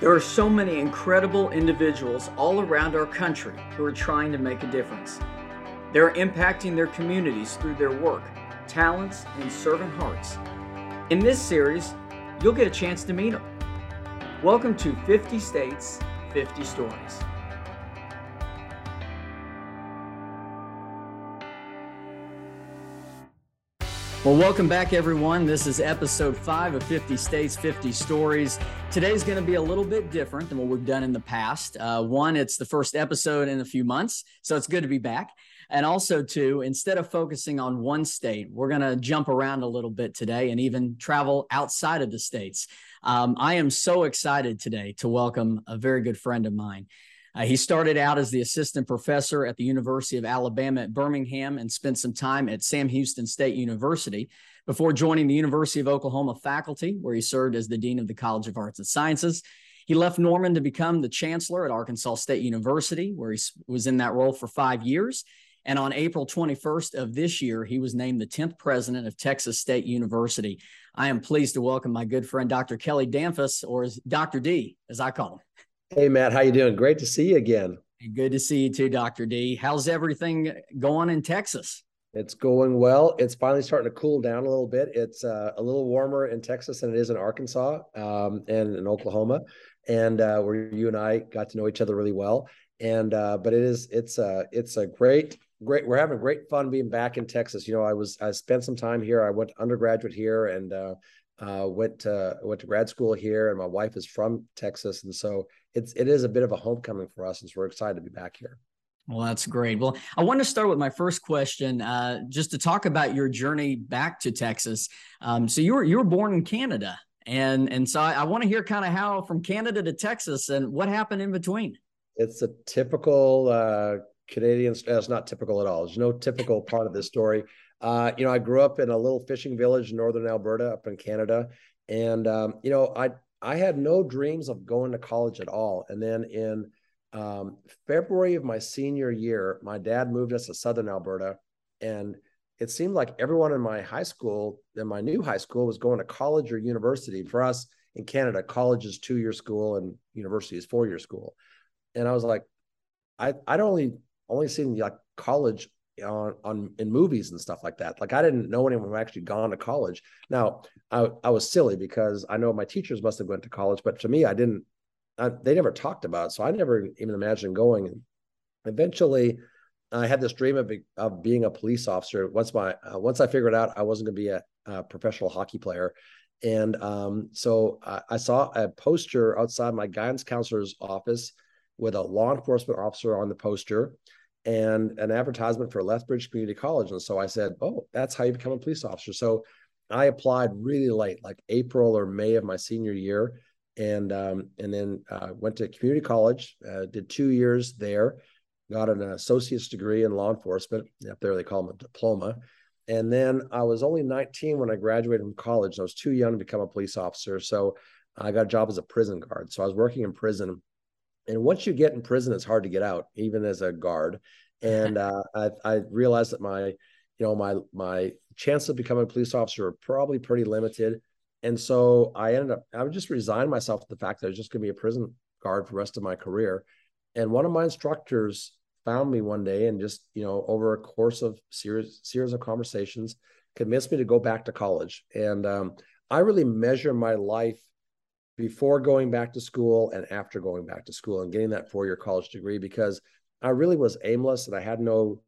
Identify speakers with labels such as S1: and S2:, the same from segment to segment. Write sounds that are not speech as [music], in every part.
S1: There are so many incredible individuals all around our country who are trying to make a difference. They're impacting their communities through their work, talents, and servant hearts. In this series, you'll get a chance to meet them. Welcome to 50 States, 50 Stories. Well, welcome back, everyone. This is episode five of 50 States, 50 Stories. Today's going to be a little bit different than what we've done in the past. Uh, one, it's the first episode in a few months, so it's good to be back. And also, two, instead of focusing on one state, we're going to jump around a little bit today and even travel outside of the states. Um, I am so excited today to welcome a very good friend of mine. Uh, he started out as the assistant professor at the University of Alabama at Birmingham and spent some time at Sam Houston State University before joining the University of Oklahoma faculty, where he served as the Dean of the College of Arts and Sciences. He left Norman to become the chancellor at Arkansas State University, where he was in that role for five years. And on April 21st of this year, he was named the 10th president of Texas State University. I am pleased to welcome my good friend, Dr. Kelly Damphousse, or Dr. D, as I call him.
S2: Hey, Matt, how you doing? Great to see you again.
S1: Good to see you too, Dr. D. How's everything going in Texas?
S2: It's going well. It's finally starting to cool down a little bit. It's uh, a little warmer in Texas than it is in Arkansas um, and in Oklahoma, and uh, where you and I got to know each other really well. And uh, but it is it's a it's a great great. We're having great fun being back in Texas. You know, I was I spent some time here. I went undergraduate here and uh, went to went to grad school here, and my wife is from Texas, and so it's it is a bit of a homecoming for us, and so we're excited to be back here.
S1: Well, that's great. Well, I want to start with my first question, uh, just to talk about your journey back to Texas. Um, so you were you were born in Canada, and and so I, I want to hear kind of how from Canada to Texas and what happened in between.
S2: It's a typical uh, Canadian. Uh, it's not typical at all. There's no typical part of this story. Uh, you know, I grew up in a little fishing village in northern Alberta, up in Canada, and um, you know, I I had no dreams of going to college at all. And then in um, February of my senior year, my dad moved us to Southern Alberta. And it seemed like everyone in my high school, in my new high school, was going to college or university. For us in Canada, college is two year school and university is four year school. And I was like, I, I'd only only seen like college on on in movies and stuff like that. Like I didn't know anyone who actually gone to college. Now I I was silly because I know my teachers must have went to college, but to me I didn't. I, they never talked about, it, so I never even imagined going. Eventually, I had this dream of, of being a police officer. Once my uh, once I figured out I wasn't going to be a, a, professional hockey player, and um, so I, I saw a poster outside my guidance counselor's office with a law enforcement officer on the poster and an advertisement for Lethbridge Community College. And so I said, Oh, that's how you become a police officer. So I applied really late, like April or May of my senior year. And um, and then uh, went to community college, uh, did two years there, got an associate's degree in law enforcement. Up there, they call them a diploma. And then I was only 19 when I graduated from college. I was too young to become a police officer. So I got a job as a prison guard. So I was working in prison and once you get in prison, it's hard to get out, even as a guard. [laughs] And uh, I, I realized that my, you know, my my chance of becoming a police officer are probably pretty limited. And so I ended up, I would just resign myself to the fact that I was just going to be a prison guard for the rest of my career. And one of my instructors found me one day and just, you know, over a course of series series of conversations, convinced me to go back to college. And um, I really measure my life before going back to school and after going back to school and getting that four year college degree because I really was aimless and I had no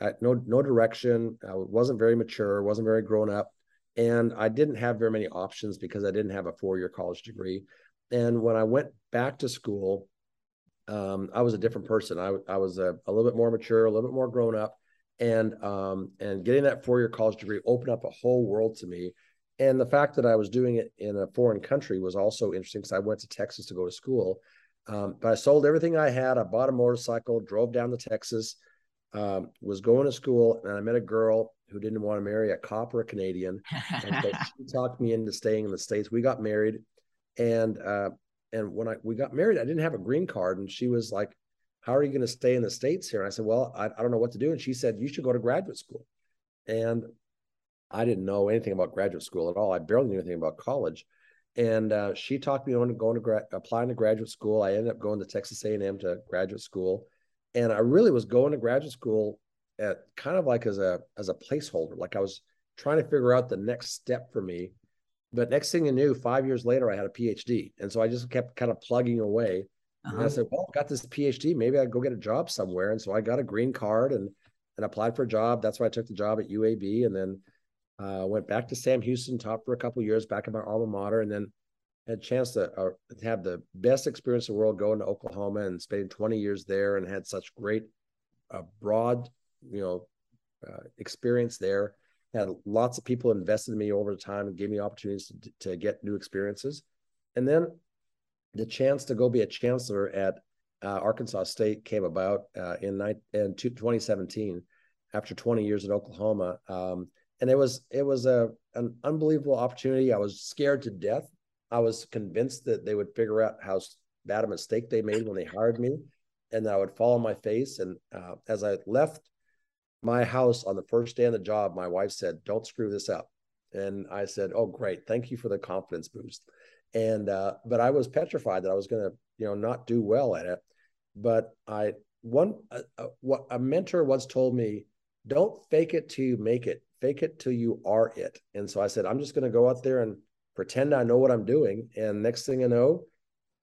S2: uh, no no direction. I wasn't very mature, wasn't very grown up, and I didn't have very many options because I didn't have a four year college degree. And when I went back to school, um, I was a different person. I, I was a, a, little bit more mature, a little bit more grown up, and um, and getting that four year college degree opened up a whole world to me and the fact that I was doing it in a foreign country was also interesting because I went to Texas to go to school. Um, but I sold everything I had. I bought a motorcycle, drove down to Texas, um, was going to school, and I met a girl who didn't want to marry a cop or a Canadian. And [laughs] she talked me into staying in the States. We got married. And uh, and when I we got married, I didn't have a green card. And she was like, How are you going to stay in the States here? And I said, Well, I, I don't know what to do. And she said, You should go to graduate school. And I didn't know anything about graduate school at all. I barely knew anything about college. and uh, she talked me on going to gra- applying to graduate school. I ended up going to Texas A&M to graduate school, and I really was going to graduate school at kind of like as a as a placeholder, like I was trying to figure out the next step for me. But next thing you knew, five years later, I had a PhD, and so I just kept kind of plugging away. Uh-huh. And I uh-huh. said, "Well, I've got this PhD. Maybe I'd go get a job somewhere." And so I got a green card and and applied for a job. That's why I took the job at UAB, and then uh, went back to Sam Houston, taught for a couple years back at my alma mater, and then had a chance to uh, have the best experience in the world going to Oklahoma and spending 20 years there, and had such great, uh, broad, you know, uh, experience there. Had lots of people invested in me over the time and gave me opportunities to, to get new experiences, and then the chance to go be a chancellor at uh, Arkansas State came about uh, in, in 2017 after 20 years at Oklahoma. Um, and it was it was a an unbelievable opportunity. I was scared to death. I was convinced that they would figure out how bad a mistake they made when they hired me, and that I would fall on my face. And uh, as I left my house on the first day of the job, my wife said, "Don't screw this up." And I said, "Oh, great! Thank you for the confidence boost." And uh, but I was petrified that I was going to, you know, not do well at it. But I one what a mentor once told me, "Don't fake it till you make it fake it till you are it. And so I said, I'm just going to go out there and pretend I know what I'm doing. And next thing I know,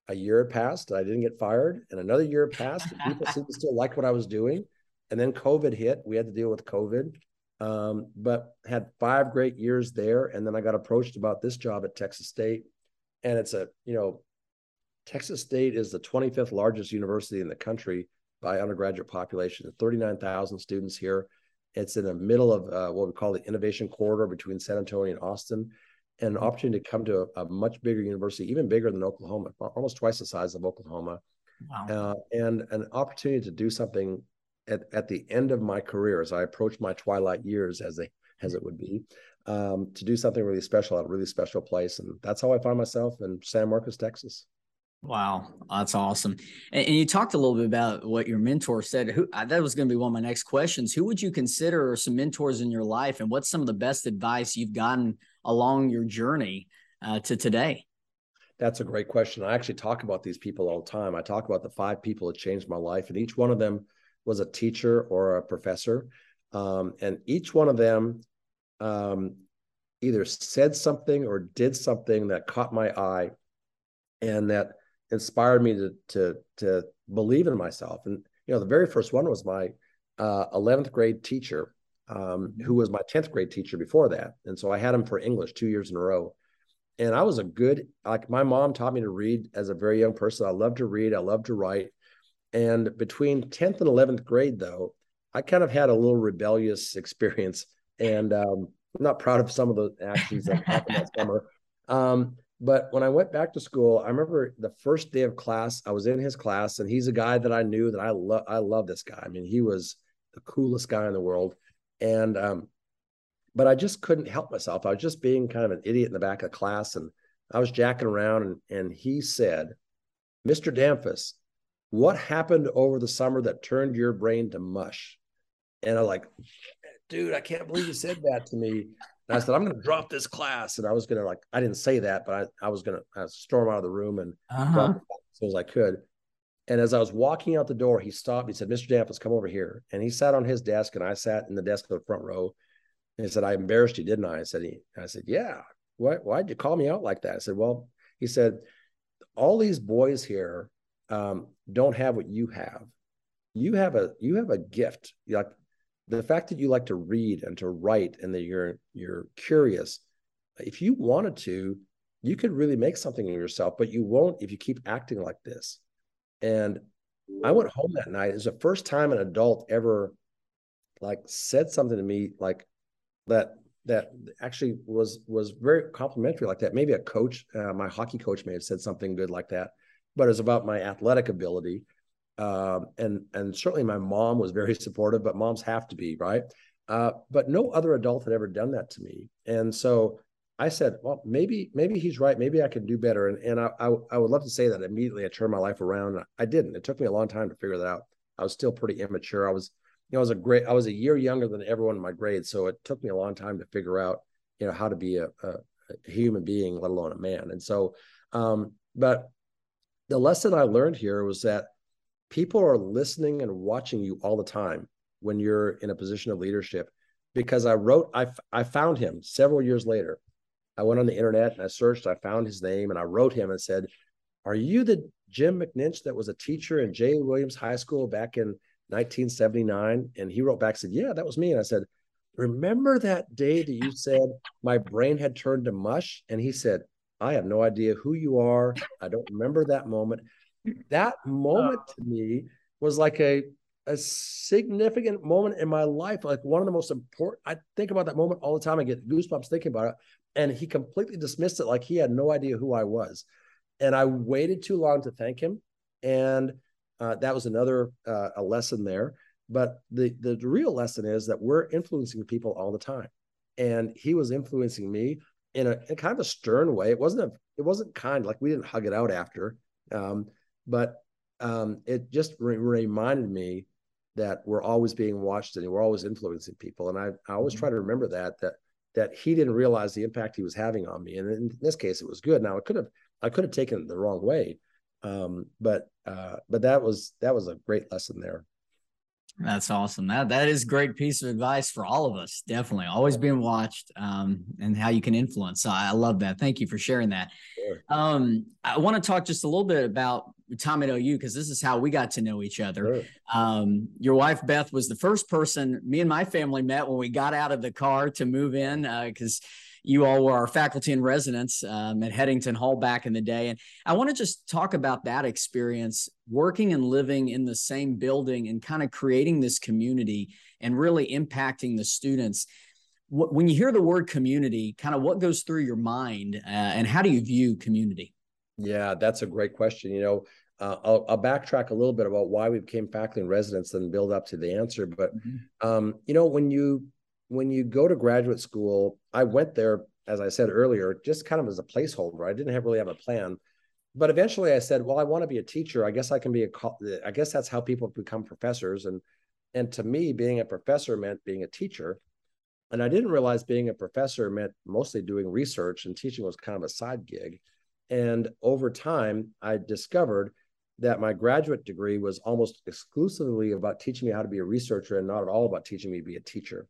S2: a year passed. I didn't get fired, and another year passed. People seemed to still like what I was doing. And then COVID hit. We had to deal with COVID, um, but had five great years there. And then I got approached about this job at Texas State, and it's a you know, Texas State is the 25th largest university in the country by undergraduate population. 39,000 students here. It's in the middle of uh, what we call the innovation corridor between San Antonio and Austin, and an opportunity to come to a, a much bigger university, even bigger than Oklahoma, almost twice the size of Oklahoma, wow. uh, and an opportunity to do something at, at the end of my career as I approach my twilight years, as they as it would be, um, to do something really special at a really special place, and that's how I find myself in San Marcos, Texas.
S1: Wow, that's awesome. And, and, you talked a little bit about what your mentor said. Who uh, that was going to be one of my next questions. Who would you consider some mentors in your life, and what's some of the best advice you've gotten along your journey uh, to today?
S2: That's a great question. I actually talk about these people all the time. I talk about the five people that changed my life, and each one of them was a teacher or a professor, um, and each one of them um, either said something or did something that caught my eye, and that inspired me to to to believe in myself. And you know, the very first one was my uh, 11th grade teacher, um, who was my 10th grade teacher before that. And so I had him for English two years in a row. And I was a good like my mom taught me to read as a very young person. I love to read. I love to write. And between 10th and 11th grade, though, I kind of had a little rebellious [laughs] experience, and um, I'm not proud of some of the actions that happened that [laughs] summer. Um, but when I went back to school, I remember the first day of class, I was in his class, and he's a guy that I knew that I love. I love this guy. I mean, he was the coolest guy in the world. And um, but I just couldn't help myself. I was just being kind of an idiot in the back of class, and I was jacking around, and and he said, "Mr. Damphousse, what happened over the summer that turned your brain to mush?" And I'm like, dude, I can't believe you said that to me. And I said, I'm going to drop this [laughs] class. And I was going to like, I didn't say that, but I, I was going to storm out of the room and uh-huh. as soon as I could. And as I was walking out the door, he stopped. He said, Mr. Damphousse, come over here. And he sat on his desk and I sat in the desk of the front row. And he said, I embarrassed you, didn't I? I said, he, I said, yeah. Why, why'd you call me out like that? I said, well, he said, all these boys here um, don't have what you have. You have a, you have a gift. Like the fact that you like to read and to write and that you're you're curious if you wanted to you could really make something of yourself but you won't if you keep acting like this. And i went home that night. It was the first time an adult ever like said something to me like that that actually was was very complimentary like that. Maybe a coach uh, my hockey coach may have said something good like that but it was about my athletic ability um, and and certainly my mom was very supportive, but moms have to be right. Uh, but no other adult had ever done that to me, and so I said, well, maybe maybe he's right. Maybe I can do better. And and I, I, I would love to say that immediately I turned my life around. I didn't. It took me a long time to figure that out. I was still pretty immature. I was you know I was a great I was a year younger than everyone in my grade, so it took me a long time to figure out you know how to be a, a a human being, let alone a man. And so, um, but the lesson I learned here was that people are listening and watching you all the time when you're in a position of leadership. Because I wrote, I, I found him several years later. I went on the internet and I searched, I found his name and I wrote him and said, Are you the Jim McNinch that was a teacher in J. Williams High School back in 1979? And he wrote back, said, Yeah, that was me. And I said, Remember that day that you said my brain had turned to mush? And he said, I have no idea who you are. I don't remember that moment. That moment to me was like a a significant moment in my life, like one of the most important. I think about that moment all the time. I get goosebumps thinking about it. And he completely dismissed it like he had no idea who I was. And I waited too long to thank him. And uh, that was another uh, a lesson there. But the, the real lesson is that we're influencing people all the time. And he was influencing me in a, in kind of a stern way. It wasn't a, it wasn't kind, like we didn't hug it out after. Um, but um, it just re- reminded me that we're always being watched and we're always influencing people. And I, I always mm-hmm. try to remember that, that, that he didn't realize the impact he was having on me. And in this case, it was good. Now I could have, I could have taken it the wrong way. Um, but, uh, but that was, that was a great lesson there.
S1: That's awesome. That that is great piece of advice for all of us. Definitely, always being watched, um, and how you can influence. So I love that. Thank you for sharing that. Sure. Um, I want to talk just a little bit about time at OU because this is how we got to know each other. Sure. Um, your wife Beth was the first person me and my family met when we got out of the car to move in because. Uh, you all were our faculty in residence um, at Headington Hall back in the day. And I want to just talk about that experience working and living in the same building and kind of creating this community and really impacting the students. When you hear the word community, kind of what goes through your mind uh, and how do you view community?
S2: Yeah, that's a great question. You know, uh, I'll, I'll, backtrack a little bit about why we became faculty and residents and build up to the answer. But mm-hmm. um, you know, when you when you go to graduate school, I went there, as I said earlier, just kind of as a placeholder. I didn't have, really have a plan. But eventually I said, well, I want to be a teacher. I guess I can be a, I guess that's how people become professors. And, and to me, being a professor meant being a teacher. And I didn't realize being a professor meant mostly doing research and teaching was kind of a side gig. And over time, I discovered that my graduate degree was almost exclusively about teaching me how to be a researcher and not at all about teaching me to be a teacher.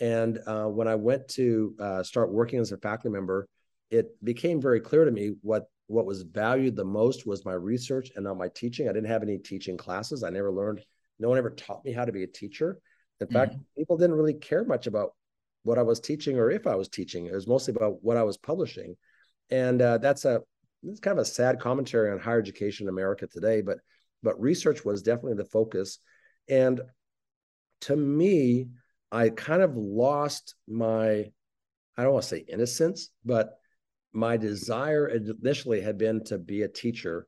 S2: And uh, when I went to uh, start working as a faculty member, it became very clear to me what what was valued the most was my research and not my teaching. I didn't have any teaching classes. I never learned. No one ever taught me how to be a teacher. In mm-hmm. fact, people didn't really care much about what I was teaching or if I was teaching. It was mostly about what I was publishing, and uh, that's a it's kind of a sad commentary on higher education in America today. But but research was definitely the focus, and to me, I kind of lost my, I don't want to say innocence, but my desire initially had been to be a teacher.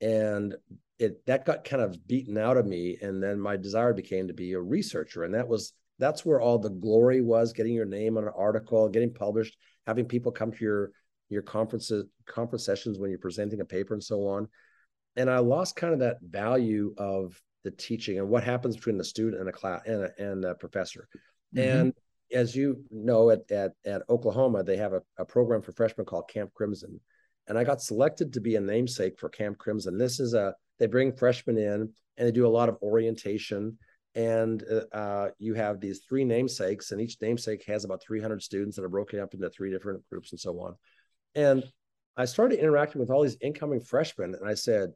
S2: And it that got kind of beaten out of me. And then my desire became to be a researcher. And that was that's where all the glory was getting your name on an article, getting published, having people come to your your conferences, conference sessions when you're presenting a paper and so on. And I lost kind of that value of the teaching and what happens between the student and a class and a, and a professor. Mm-hmm. And as you know, at, at, at Oklahoma, they have a, a program for freshmen called Camp Crimson. And I got selected to be a namesake for Camp Crimson. This is a, they bring freshmen in and they do a lot of orientation. And uh, uh you have these three namesakes, and each namesake has about 300 students that are broken up into three different groups and so on. And I started interacting with all these incoming freshmen, and I said,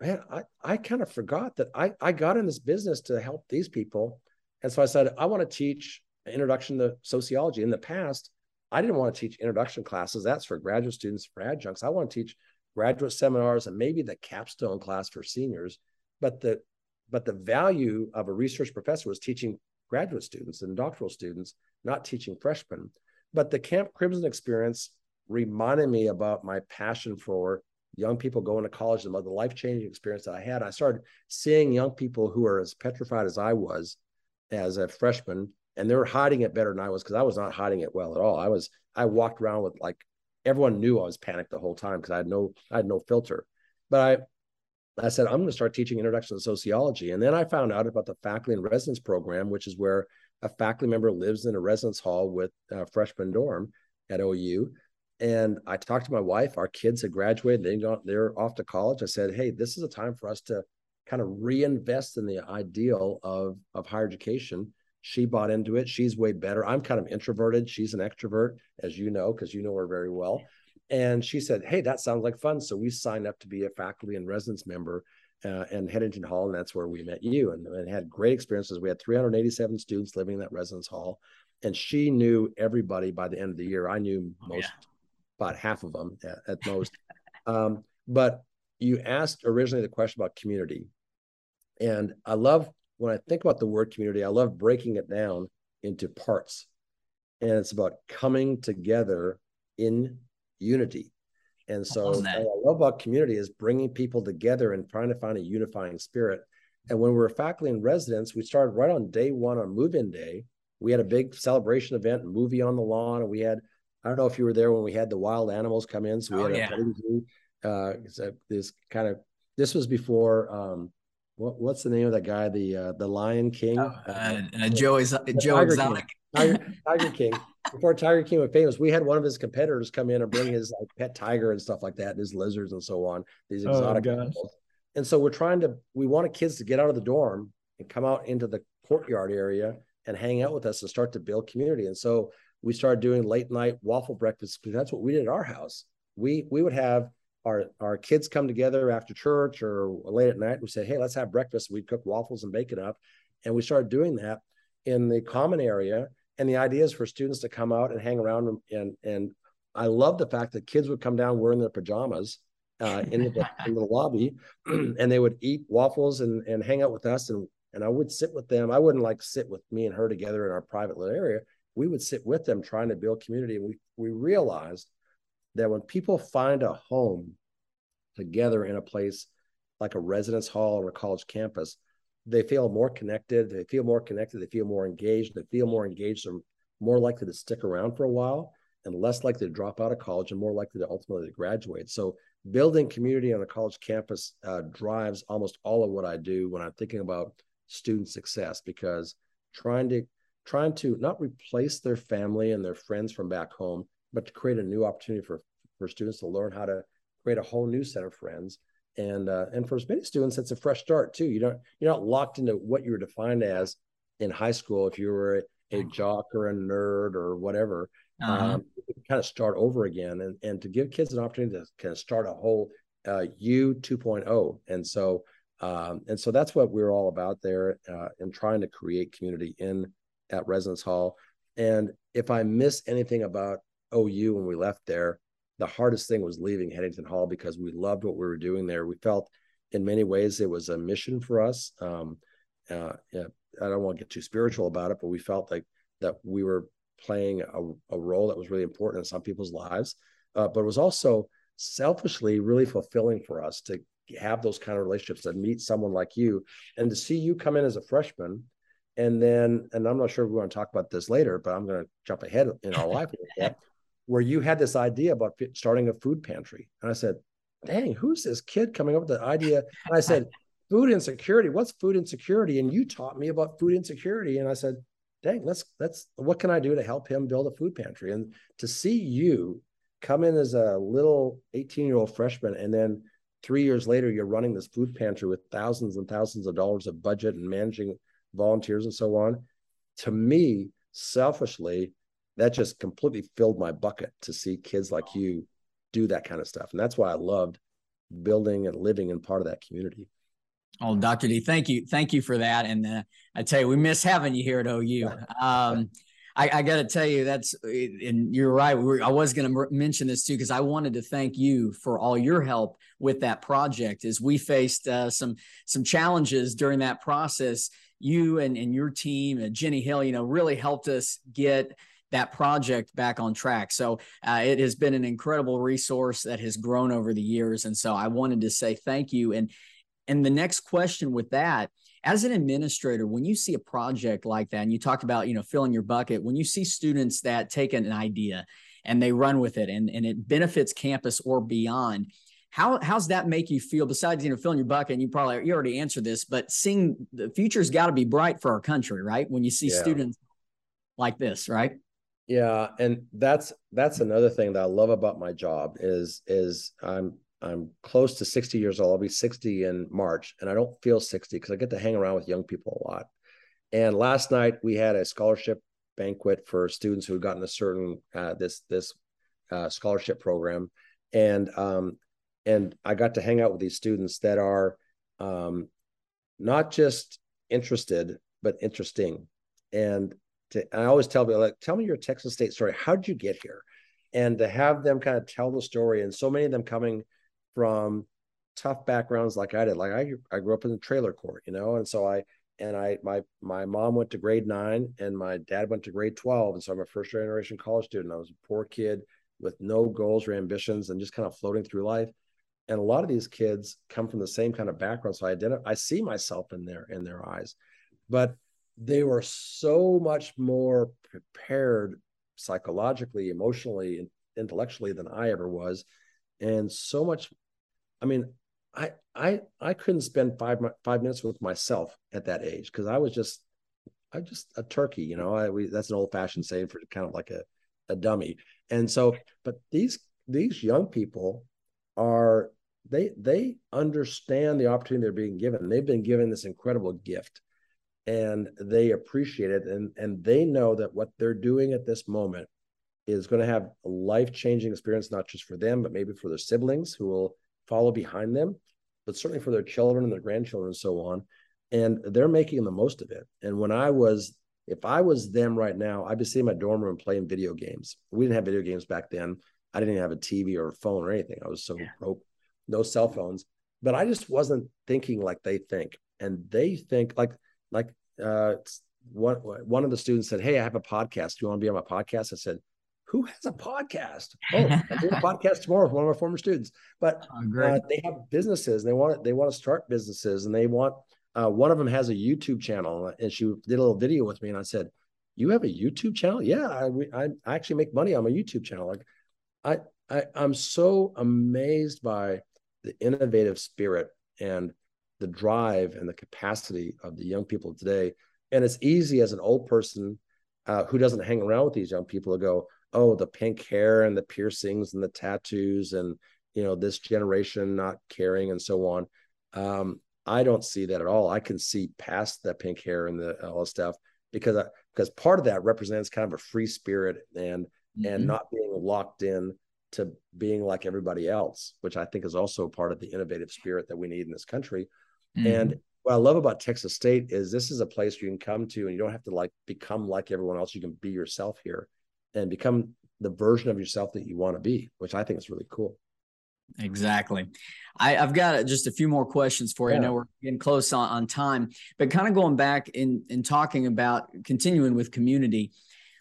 S2: man, I, I kind of forgot that I, I got in this business to help these people. And so I said, I want to teach introduction to sociology. In the past, I didn't want to teach introduction classes. That's for graduate students, for adjuncts. I want to teach graduate seminars and maybe the capstone class for seniors. But the but the value of a research professor was teaching graduate students and doctoral students, not teaching freshmen. But the Camp Crimson experience reminded me about my passion for young people going to college and about the life changing experience that I had. I started seeing young people who are as petrified as I was as a freshman, and they were hiding it better than I was because I was not hiding it well at all. I was I walked around with like everyone knew I was panicked the whole time because I had no I had no filter. But I I said I'm going to start teaching introduction to sociology, and then I found out about the faculty and residence program, which is where a faculty member lives in a residence hall with a freshman dorm at OU And I talked to my wife. Our kids had graduated. They they're off to college. I said, "Hey, this is a time for us to kind of reinvest in the ideal of of higher education." She bought into it. She's way better. I'm kind of introverted. She's an extrovert, as you know, because you know her very well. And she said, "Hey, that sounds like fun." So we signed up to be a faculty and residence member uh, in Headington Hall, and that's where we met you, and, and had great experiences. We had 387 students living in that residence hall, and she knew everybody by the end of the year. I knew oh, most, yeah. About half of them at, at most. [laughs] um, but you asked originally the question about community, and I love when I think about the word community. I love breaking it down into parts, and it's about coming together in unity. And so, what I love about community is bringing people together and trying to find a unifying spirit. And when we were faculty and residents, we started right on day one on move-in day. We had a big celebration event, movie on the lawn, and we had I don't know if you were there when we had the wild animals come in. So we oh, had a yeah. uh, this kind of this was before um, what, what's the name of that guy? The uh, the Lion King.
S1: Oh, uh, uh, Joe is Joe Exotic.
S2: Tiger, [laughs] Tiger King. Before Tiger King was famous, we had one of his competitors come in and bring his like pet tiger and stuff like that, and his lizards and so on. These oh, exotic oh, animals. And so we're trying to we wanted kids to get out of the dorm and come out into the courtyard area and hang out with us and start to build community. And so we started doing late night waffle breakfasts because that's what we did at our house. We we would have our our kids come together after church or late at night. We say, hey, let's have breakfast. We'd cook waffles and bake it up, and we started doing that in the common area and the idea is for students to come out and hang around and and, and I love the fact that kids would come down wearing their pajamas uh, in, the, in the lobby, [clears throat] and they would eat waffles and and hang out with us, and and I would sit with them. I wouldn't like sit with me and her together in our private little area. We would sit with them, trying to build community, and we we realized that when people find a home together in a place like a residence hall or a college campus, they feel more connected. They feel more connected. They feel more engaged. They feel more engaged. They're more likely to stick around for a while and less likely to drop out of college and more likely to ultimately graduate. So building community on a college campus uh, drives almost all of what I do when I'm thinking about student success because trying to trying to not replace their family and their friends from back home, but to create a new opportunity for for students to learn how to create a whole new set of friends. And uh, and for many students it's a fresh start too. You don't you're not locked into what you were defined as in high school. If you were a, a jock or a nerd or whatever uh-huh. um, kind of start over again. And, and to give kids an opportunity to kind of start a whole uh, u 2.0 and so um, and so that's what we're all about there uh, and trying to create community in at residence hall and if i miss anything about ou when we left there the hardest thing was leaving Headington Hall because we loved what we were doing there. We felt in many ways it was a mission for us. Um, uh, yeah, I don't want to get too spiritual about it, but we felt like that we were playing a, a role that was really important in some people's lives. Uh, but it was also selfishly really fulfilling for us to have those kind of relationships to meet someone like you and to see you come in as a freshman and then and i'm not sure we want to talk about this later but i'm going to jump ahead in our life [laughs] where you had this idea about starting a food pantry. And I said, dang, who's this kid coming up with the idea? [laughs] And I said, food insecurity. What's food insecurity? And you taught me about food insecurity. And I said, dang, let's let's what can I do to help him build a food pantry? And to see you come in as a little 18-year-old freshman and then three years later you're running this food pantry with thousands and thousands of dollars of budget and managing volunteers and so on. To me, selfishly, that just completely filled my bucket to see kids like you do that kind of stuff. And that's why I loved building and living in part of that community.
S1: Oh, Dr. D, thank you. Thank you for that. And uh, I tell you, we miss having you here at OU. [laughs] Um, I, I got to tell you, that's, and you're right. We were, I was going to mention this too, because I wanted to thank you for all your help with that project as we faced uh, some, some challenges during that process. You and, and your team, and Jenny Hill, you know, really helped us get that project back on track. So uh, it has been an incredible resource that has grown over the years. And so I wanted to say thank you. And and the next question with that, as an administrator, when you see a project like that, and you talked about you know filling your bucket, when you see students that take an idea and they run with it and, and it benefits campus or beyond, how how's that make you feel besides you know filling your bucket and you probably you already answered this but seeing the future's got to be bright for our country right when you see yeah. students like this right
S2: Yeah, and that's that's another thing that I love about my job is is I'm I'm close to 60 years old. I'll be 60 in March, and I don't feel 60 because I get to hang around with young people a lot. And last night we had a scholarship banquet for students who had gotten a certain uh, this this uh, scholarship program, and um, and I got to hang out with these students that are um, not just interested but interesting. And to, I always tell people like, tell me your Texas State story. How did you get here? And to have them kind of tell the story, and so many of them coming from tough backgrounds like I did. Like I I grew up in the trailer court, you know, and so I and I my my mom went to grade nine and my dad went to grade 12. And so I'm a first generation college student. I was a poor kid with no goals or ambitions and just kind of floating through life. And a lot of these kids come from the same kind of background. So I identify I see myself in their in their eyes. But they were so much more prepared psychologically, emotionally, and intellectually than I ever was. And so much I mean, I I I couldn't spend five five minutes with myself at that age because I was just I just a turkey, you know. I we, that's an old fashioned saying for kind of like a a dummy. And so, but these these young people are they they understand the opportunity they're being given. They've been given this incredible gift, and they appreciate it, and and they know that what they're doing at this moment is going to have a life changing experience, not just for them, but maybe for their siblings who will follow behind them, but certainly for their children and their grandchildren and so on. And they're making the most of it. And when I was, if I was them right now, I'd be sitting in my dorm room playing video games. We didn't have video games back then. I didn't even have a TV or a phone or anything. I was so yeah. broke, no cell phones. But I just wasn't thinking like they think. And they think like, like uh one one of the students said, Hey, I have a podcast. Do you want to be on my podcast? I said, who has a podcast? [laughs] Oh, I'm doing a podcast tomorrow with one of our former students. But oh, uh, they have businesses. And they want they want to start businesses, and they want. Uh, one of them has a YouTube channel, and she did a little video with me, and I said, "You have a YouTube channel? Yeah, I I, I actually make money on my YouTube channel. Like, I, I I'm so amazed by the innovative spirit and the drive and the capacity of the young people today. And it's easy as an old person uh, who doesn't hang around with these young people to go, oh the pink hair and the piercings and the tattoos and you know this generation not caring and so on um, i don't see that at all i can see past that pink hair and the all the stuff because I, because part of that represents kind of a free spirit and mm-hmm. and not being locked in to being like everybody else which i think is also part of the innovative spirit that we need in this country mm-hmm. and what I love about Texas State is this is a place you can come to and you don't have to like become like everyone else. You can be yourself here and become the version of yourself that you want to be, which I think is really cool.
S1: Exactly. I, have got just a few more questions for you. Yeah. I know we're getting close on, on time, but kind of going back in in talking about continuing with community.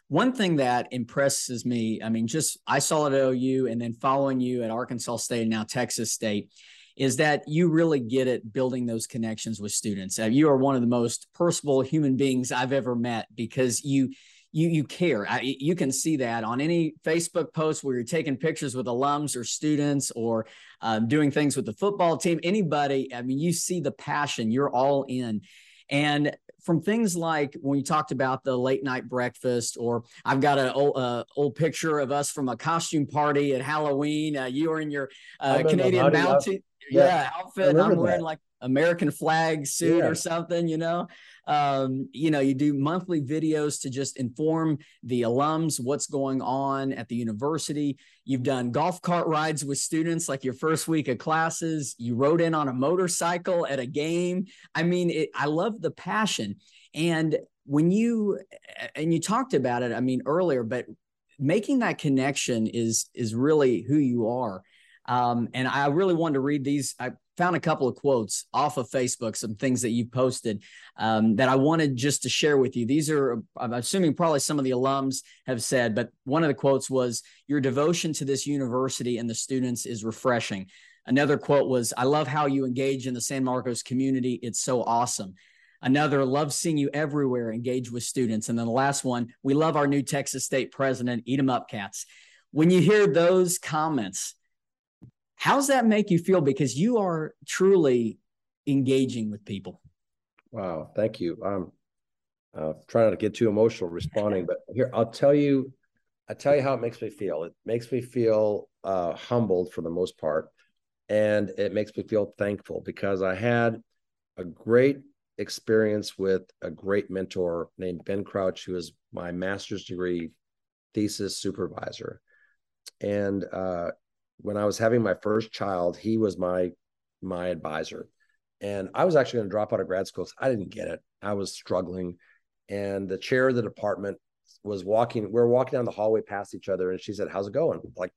S1: One thing that impresses me, I mean, just I saw it at OU and then following you at Arkansas State and now Texas State, is that you really get it building those connections with students. Uh, you are one of the most personable human beings I've ever met because you you you care. I, you can see that on any Facebook post where you're taking pictures with alums or students or um, doing things with the football team. Anybody, I mean, you see the passion. You're all in, and from things like when you talked about the late night breakfast, or I've got an old, uh, old picture of us from a costume party at Halloween. Uh, you were in your uh, Canadian Mountain yeah, yeah outfit. I'm wearing that. like American flag suit yeah. or something, you know. Um, you know, you do monthly videos to just inform the alums what's going on at the university. You've done golf cart rides with students like your first week of classes. You rode in on a motorcycle at a game. I mean, it, I love the passion. And when you and you talked about it, I mean earlier, but making that connection is is really who you are. Um, and I really wanted to read these. I found a couple of quotes off of Facebook, some things that you posted um, that I wanted just to share with you. These are, I'm assuming, probably some of the alums have said, but one of the quotes was, Your devotion to this university and the students is refreshing. Another quote was, I love how you engage in the San Marcos community. It's so awesome. Another, love seeing you everywhere, engage with students. And then the last one, we love our new Texas State president, eat them up, cats. When you hear those comments, How's that make you feel? Because you are truly engaging with people.
S2: Wow, thank you. I'm uh, trying not to get too emotional responding, but here I'll tell you I tell you how it makes me feel. It makes me feel uh, humbled for the most part, and it makes me feel thankful because I had a great experience with a great mentor named Ben Crouch, who is my master's degree thesis supervisor. And uh, when I was having my first child, he was my my advisor. And I was actually going to drop out of grad school. So I didn't get it. I was struggling. And the chair of the department was walking, we were walking down the hallway past each other, and she said, How's it going? Like,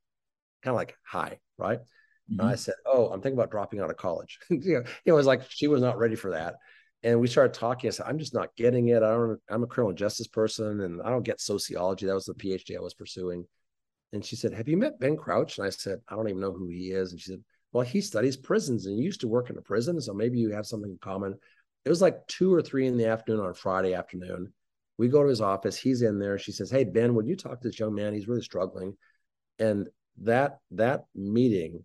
S2: kind of like, Hi, right? Mm-hmm. And I said, Oh, I'm thinking about dropping out of college. [laughs] you know, it was like she was not ready for that. And we started talking. I said, I'm just not getting it. I don't, I'm a criminal justice person and I don't get sociology. That was the PhD I was pursuing. And she said, Have you met Ben Crouch? And I said, I don't even know who he is. And she said, Well, he studies prisons and used to work in a prison. So maybe you have something in common. It was like two or three in the afternoon on a Friday afternoon. We go to his office. He's in there. She says, Hey, Ben, would you talk to this young man? He's really struggling. And that that meeting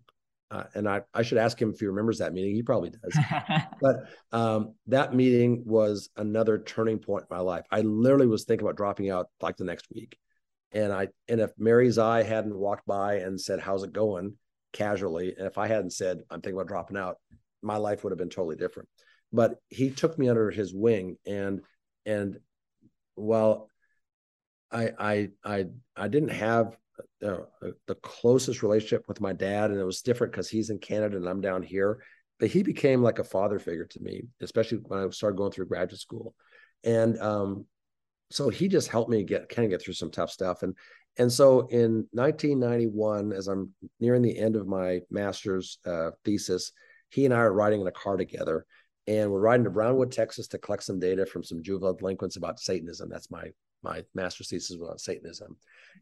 S2: uh, and I, I should ask him if he remembers that meeting. He probably does. [laughs] but um, that meeting was another turning point in my life. I literally was thinking about dropping out like the next week. And I and if Mary Zey hadn't walked by and said, How's it going? casually, and if I hadn't said, I'm thinking about dropping out, my life would have been totally different. But he took me under his wing and and while I I I I didn't have uh, the closest relationship with my dad, and it was different because he's in Canada and I'm down here. But he became like a father figure to me, especially when I started going through graduate school. And um, so he just helped me get kind of get through some tough stuff. And and so in 1991, as I'm nearing the end of my master's uh, thesis, he and I are riding in a car together, and we're riding to Brownwood, Texas, to collect some data from some juvenile delinquents about Satanism. That's my my master's thesis was on Satanism,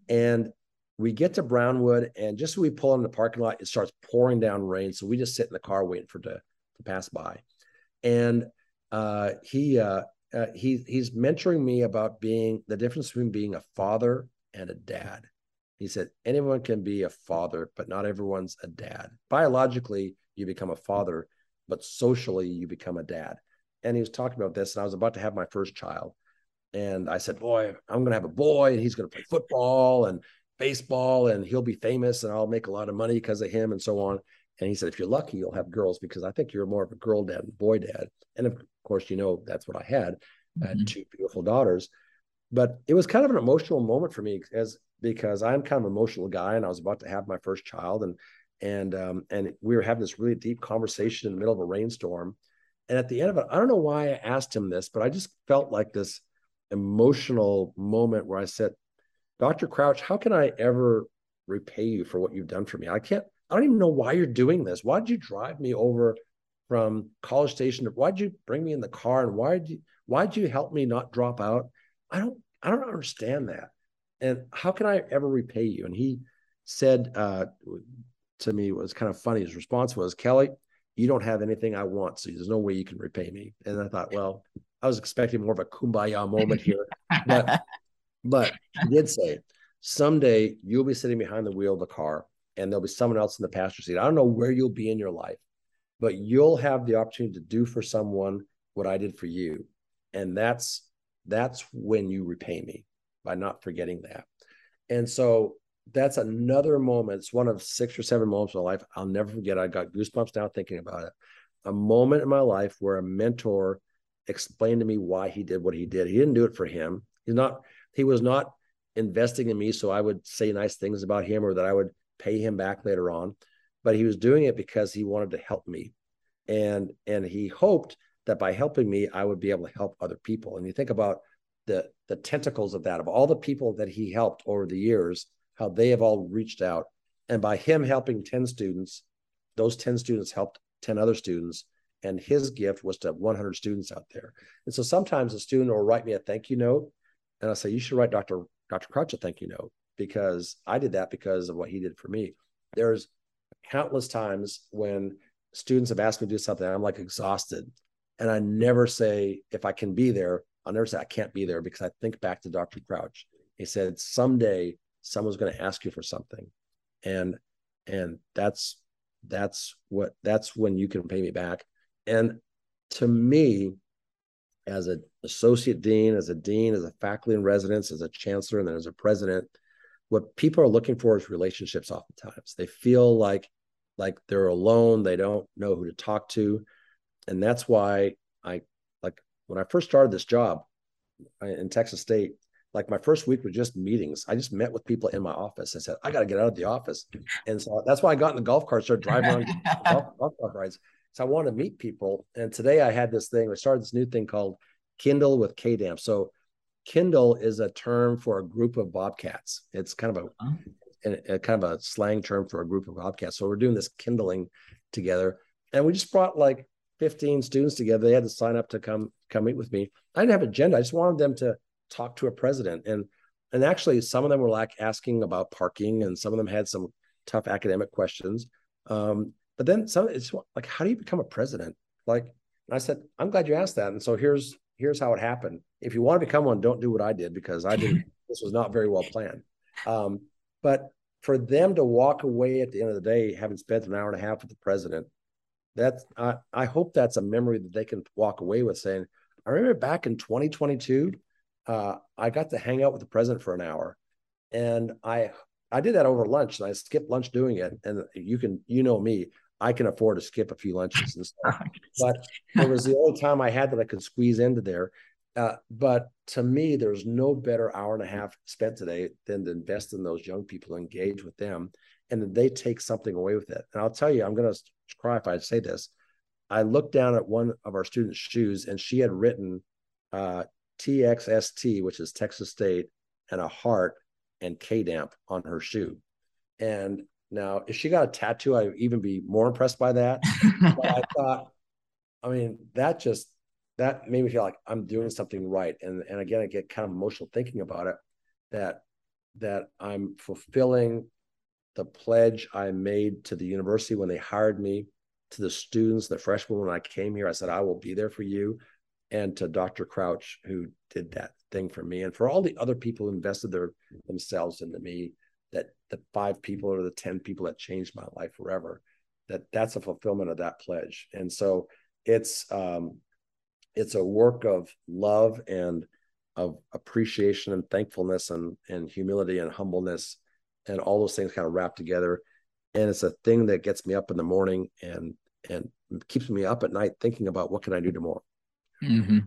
S2: and we get to Brownwood, and just as we pull in the parking lot, it starts pouring down rain. So we just sit in the car waiting for to to pass by, and uh, he uh, uh, he he's mentoring me about being the difference between being a father and a dad. He said anyone can be a father, but not everyone's a dad. Biologically, you become a father, but socially, you become a dad. And he was talking about this, and I was about to have my first child. And I said, Boy, I'm going to have a boy, and he's going to play football. And baseball and he'll be famous and I'll make a lot of money because of him and so on. And he said, if you're lucky, you'll have girls because I think you're more of a girl dad than boy dad. And of course, you know, that's what I had. Mm-hmm. I had two beautiful daughters. But it was kind of an emotional moment for me as because I'm kind of an emotional guy and I was about to have my first child and and um, and we were having this really deep conversation in the middle of a rainstorm. And at the end of it, I don't know why I asked him this, but I just felt like this emotional moment where I said, Dr. Crouch, how can I ever repay you for what you've done for me? I can't, I don't even know why you're doing this. Why did you drive me over from College Station? Why'd you bring me in the car? And why'd you, why'd you help me not drop out? I don't, I don't understand that. And how can I ever repay you? And he said uh, to me, was kind of funny. His response was, Kelly, you don't have anything I want. So there's no way you can repay me. And I thought, well, I was expecting more of a kumbaya moment here. But but he did say, someday you'll be sitting behind the wheel of the car and there'll be someone else in the passenger seat. I don't know where you'll be in your life, but you'll have the opportunity to do for someone what I did for you. And that's that's when you repay me by not forgetting that. And so that's another moment. It's one of six or seven moments in my life I'll never forget. I got goosebumps now thinking about it. A moment in my life where a mentor explained to me why he did what he did. He didn't do it for him. He's not he was not investing in me so I would say nice things about him or that I would pay him back later on, but he was doing it because he wanted to help me. And and he hoped that by helping me I would be able to help other people. And you think about the the tentacles of that of all the people that he helped over the years, how they have all reached out and by him helping 10 students, those 10 students helped 10 other students and his gift was to 100 students out there. And so sometimes a student will write me a thank you note and I say, you should write Dr. Dr. Crouch a thank you note because I did that because of what he did for me. There's countless times when students have asked me to do something, I'm like exhausted. And I never say, if I can be there, I'll never say I can't be there because I think back to Dr. Crouch. He said, someday someone's going to ask you for something. And and that's that's what that's when you can pay me back. And to me, as an associate dean, as a dean, as a faculty in residence, as a chancellor, and then as a president, what people are looking for is relationships oftentimes. They feel like like they're alone they don't know who to talk to. And that's why i like when i first started this job uh, in texas state like my first week was just meetings. I just met with people in my office and said i got to get out of the office. And so that's why i got in the golf cart started driving around [laughs] golf, golf, golf rides. So i wanted to meet people. And today i had this thing i started this new thing called kindle with kdamp. So kindle is a term for a group of bobcats it's kind of a a, a kind of a slang term for a group of bobcats. So we're doing this kindling together, and we just brought like 15 students together. They had to sign up to come come meet with me. I didn't have an agenda. I just wanted them to talk to a president, and and actually some of them were like asking about parking, and some of them had some tough academic questions. Um, but then some it's like, how do you become a president? Like, I said, I'm glad you asked that. And so here's here's how it happened. If you want to become one, don't do what I did because I did. [laughs] this was not very well planned. Um, but for them to walk away at the end of the day, having spent an hour and a half with the president, that's I, I hope that's a memory that they can walk away with saying, I remember back in 2022, uh, I got to hang out with the president for an hour. And I I did that over lunch and I skipped lunch doing it. And you can, you know me, I can afford to skip a few lunches and stuff. [laughs] but it was the only time I had that I could squeeze into there. Uh, but to me, there's no better hour and a half spent today than to invest in those young people, engage with them, and then they take something away with it. And I'll tell you, I'm going to cry if I say this. I looked down at one of our students' shoes, and she had written uh, TXST, which is Texas State, and a heart and KDAMP on her shoe. And now, if she got a tattoo, I'd even be more impressed by that. [laughs] but I thought, I mean, that just that made me feel like I'm doing something right. And and again, I get kind of emotional thinking about it. That that I'm fulfilling the pledge I made to the university when they hired me, to the students, the freshmen when I came here. I said I will be there for you, and to Dr. Crouch who did that thing for me, and for all the other people who invested their themselves into me. That the five people or the ten people that changed my life forever. That that's a fulfillment of that pledge. And so it's um, it's a work of love and of appreciation and thankfulness and and humility and humbleness and all those things kind of wrapped together and it's a thing that gets me up in the morning and and keeps me up at night thinking about what can i do tomorrow
S1: mm-hmm.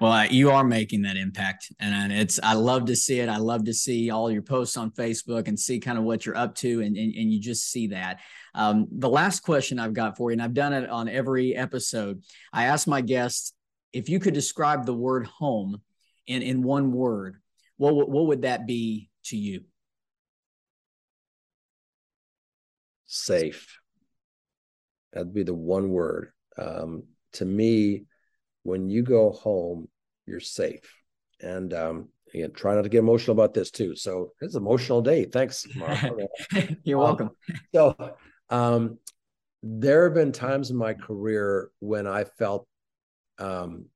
S1: Well, you are making that impact, and it's I love to see it. I love to see all your posts on Facebook and see kind of what you're up to, and and, and you just see that. Um, the last question I've got for you, and I've done it on every episode. I ask my guests if you could describe the word home in in one word, what what would that be to you?
S2: Safe. That'd be the one word. Um, to me, when you go home, you're safe. And um, again, try not to get emotional about this too. So it's an emotional day. Thanks, Mark. [laughs]
S1: you're welcome.
S2: Um, so um, there have been times in my career when I felt, um,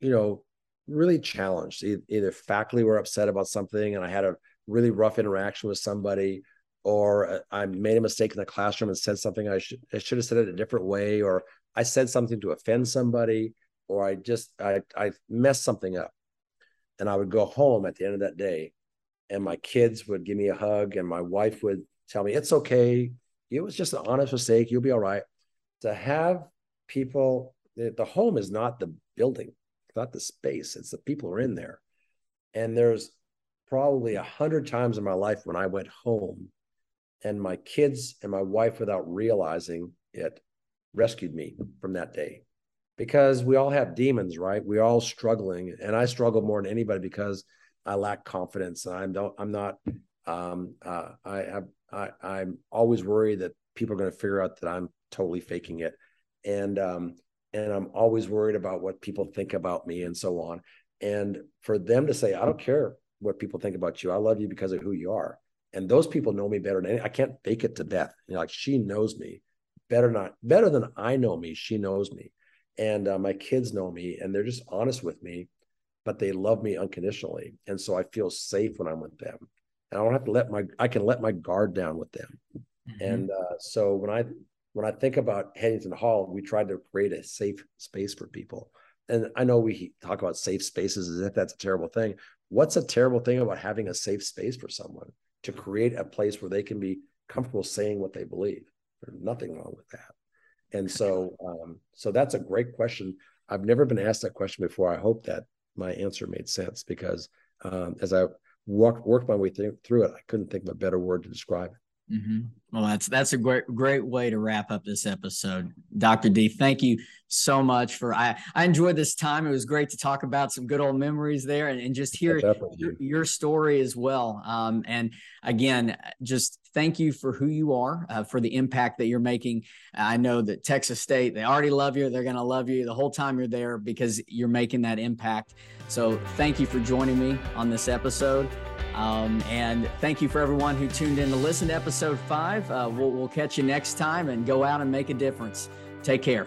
S2: you know, really challenged. Either faculty were upset about something and I had a really rough interaction with somebody, or uh, I made a mistake in the classroom and said something I should I should have said it a different way, or I said something to offend somebody or I just I I messed something up. And I would go home at the end of that day and my kids would give me a hug and my wife would tell me it's okay. It was just an honest mistake. You'll be all right. To have people the, the home is not the building, not the space. It's the people who are in there. And there's probably a hundred times in my life when I went home and my kids and my wife, without realizing it, rescued me from that day because we all have demons, right? We're all struggling, and I struggle more than anybody because I lack confidence. And I don't. I'm not. Um, uh, I have. I, I'm always worried that people are going to figure out that I'm totally faking it, and um, and I'm always worried about what people think about me and so on. And for them to say, I don't care what people think about you. I love you because of who you are. And those people know me better than any. I can't fake it to death. You know, like she knows me better not better than I know me. She knows me and uh, my kids know me and they're just honest with me but they love me unconditionally and so i feel safe when i'm with them and i don't have to let my i can let my guard down with them mm-hmm. and uh, so when i when i think about headington hall we tried to create a safe space for people and I know we talk about safe spaces as if that's a terrible thing. What's a terrible thing about having a safe space for someone to create a place where they can be comfortable saying what they believe? There's nothing wrong with that. And so, [laughs] um, so that's a great question. I've never been asked that question before. I hope that my answer made sense because um, as I walked worked my way th- through it, I couldn't think of a better word to describe it.
S1: Mm-hmm. Well, that's that's a great great way to wrap up this episode, Dr. D. Thank you so much for I I enjoyed this time. It was great to talk about some good old memories there and, and just hear your, your, story as well. Um, and again, just thank you for who you are, uh, for the impact that you're making. I know that Texas State they already love you. They're going to love you the whole time you're there because you're making that impact. So thank you for joining me on this episode. Um, and thank you for everyone who tuned in to listen to episode five. Uh, we'll, we'll catch you next time and go out and make a difference. Take care.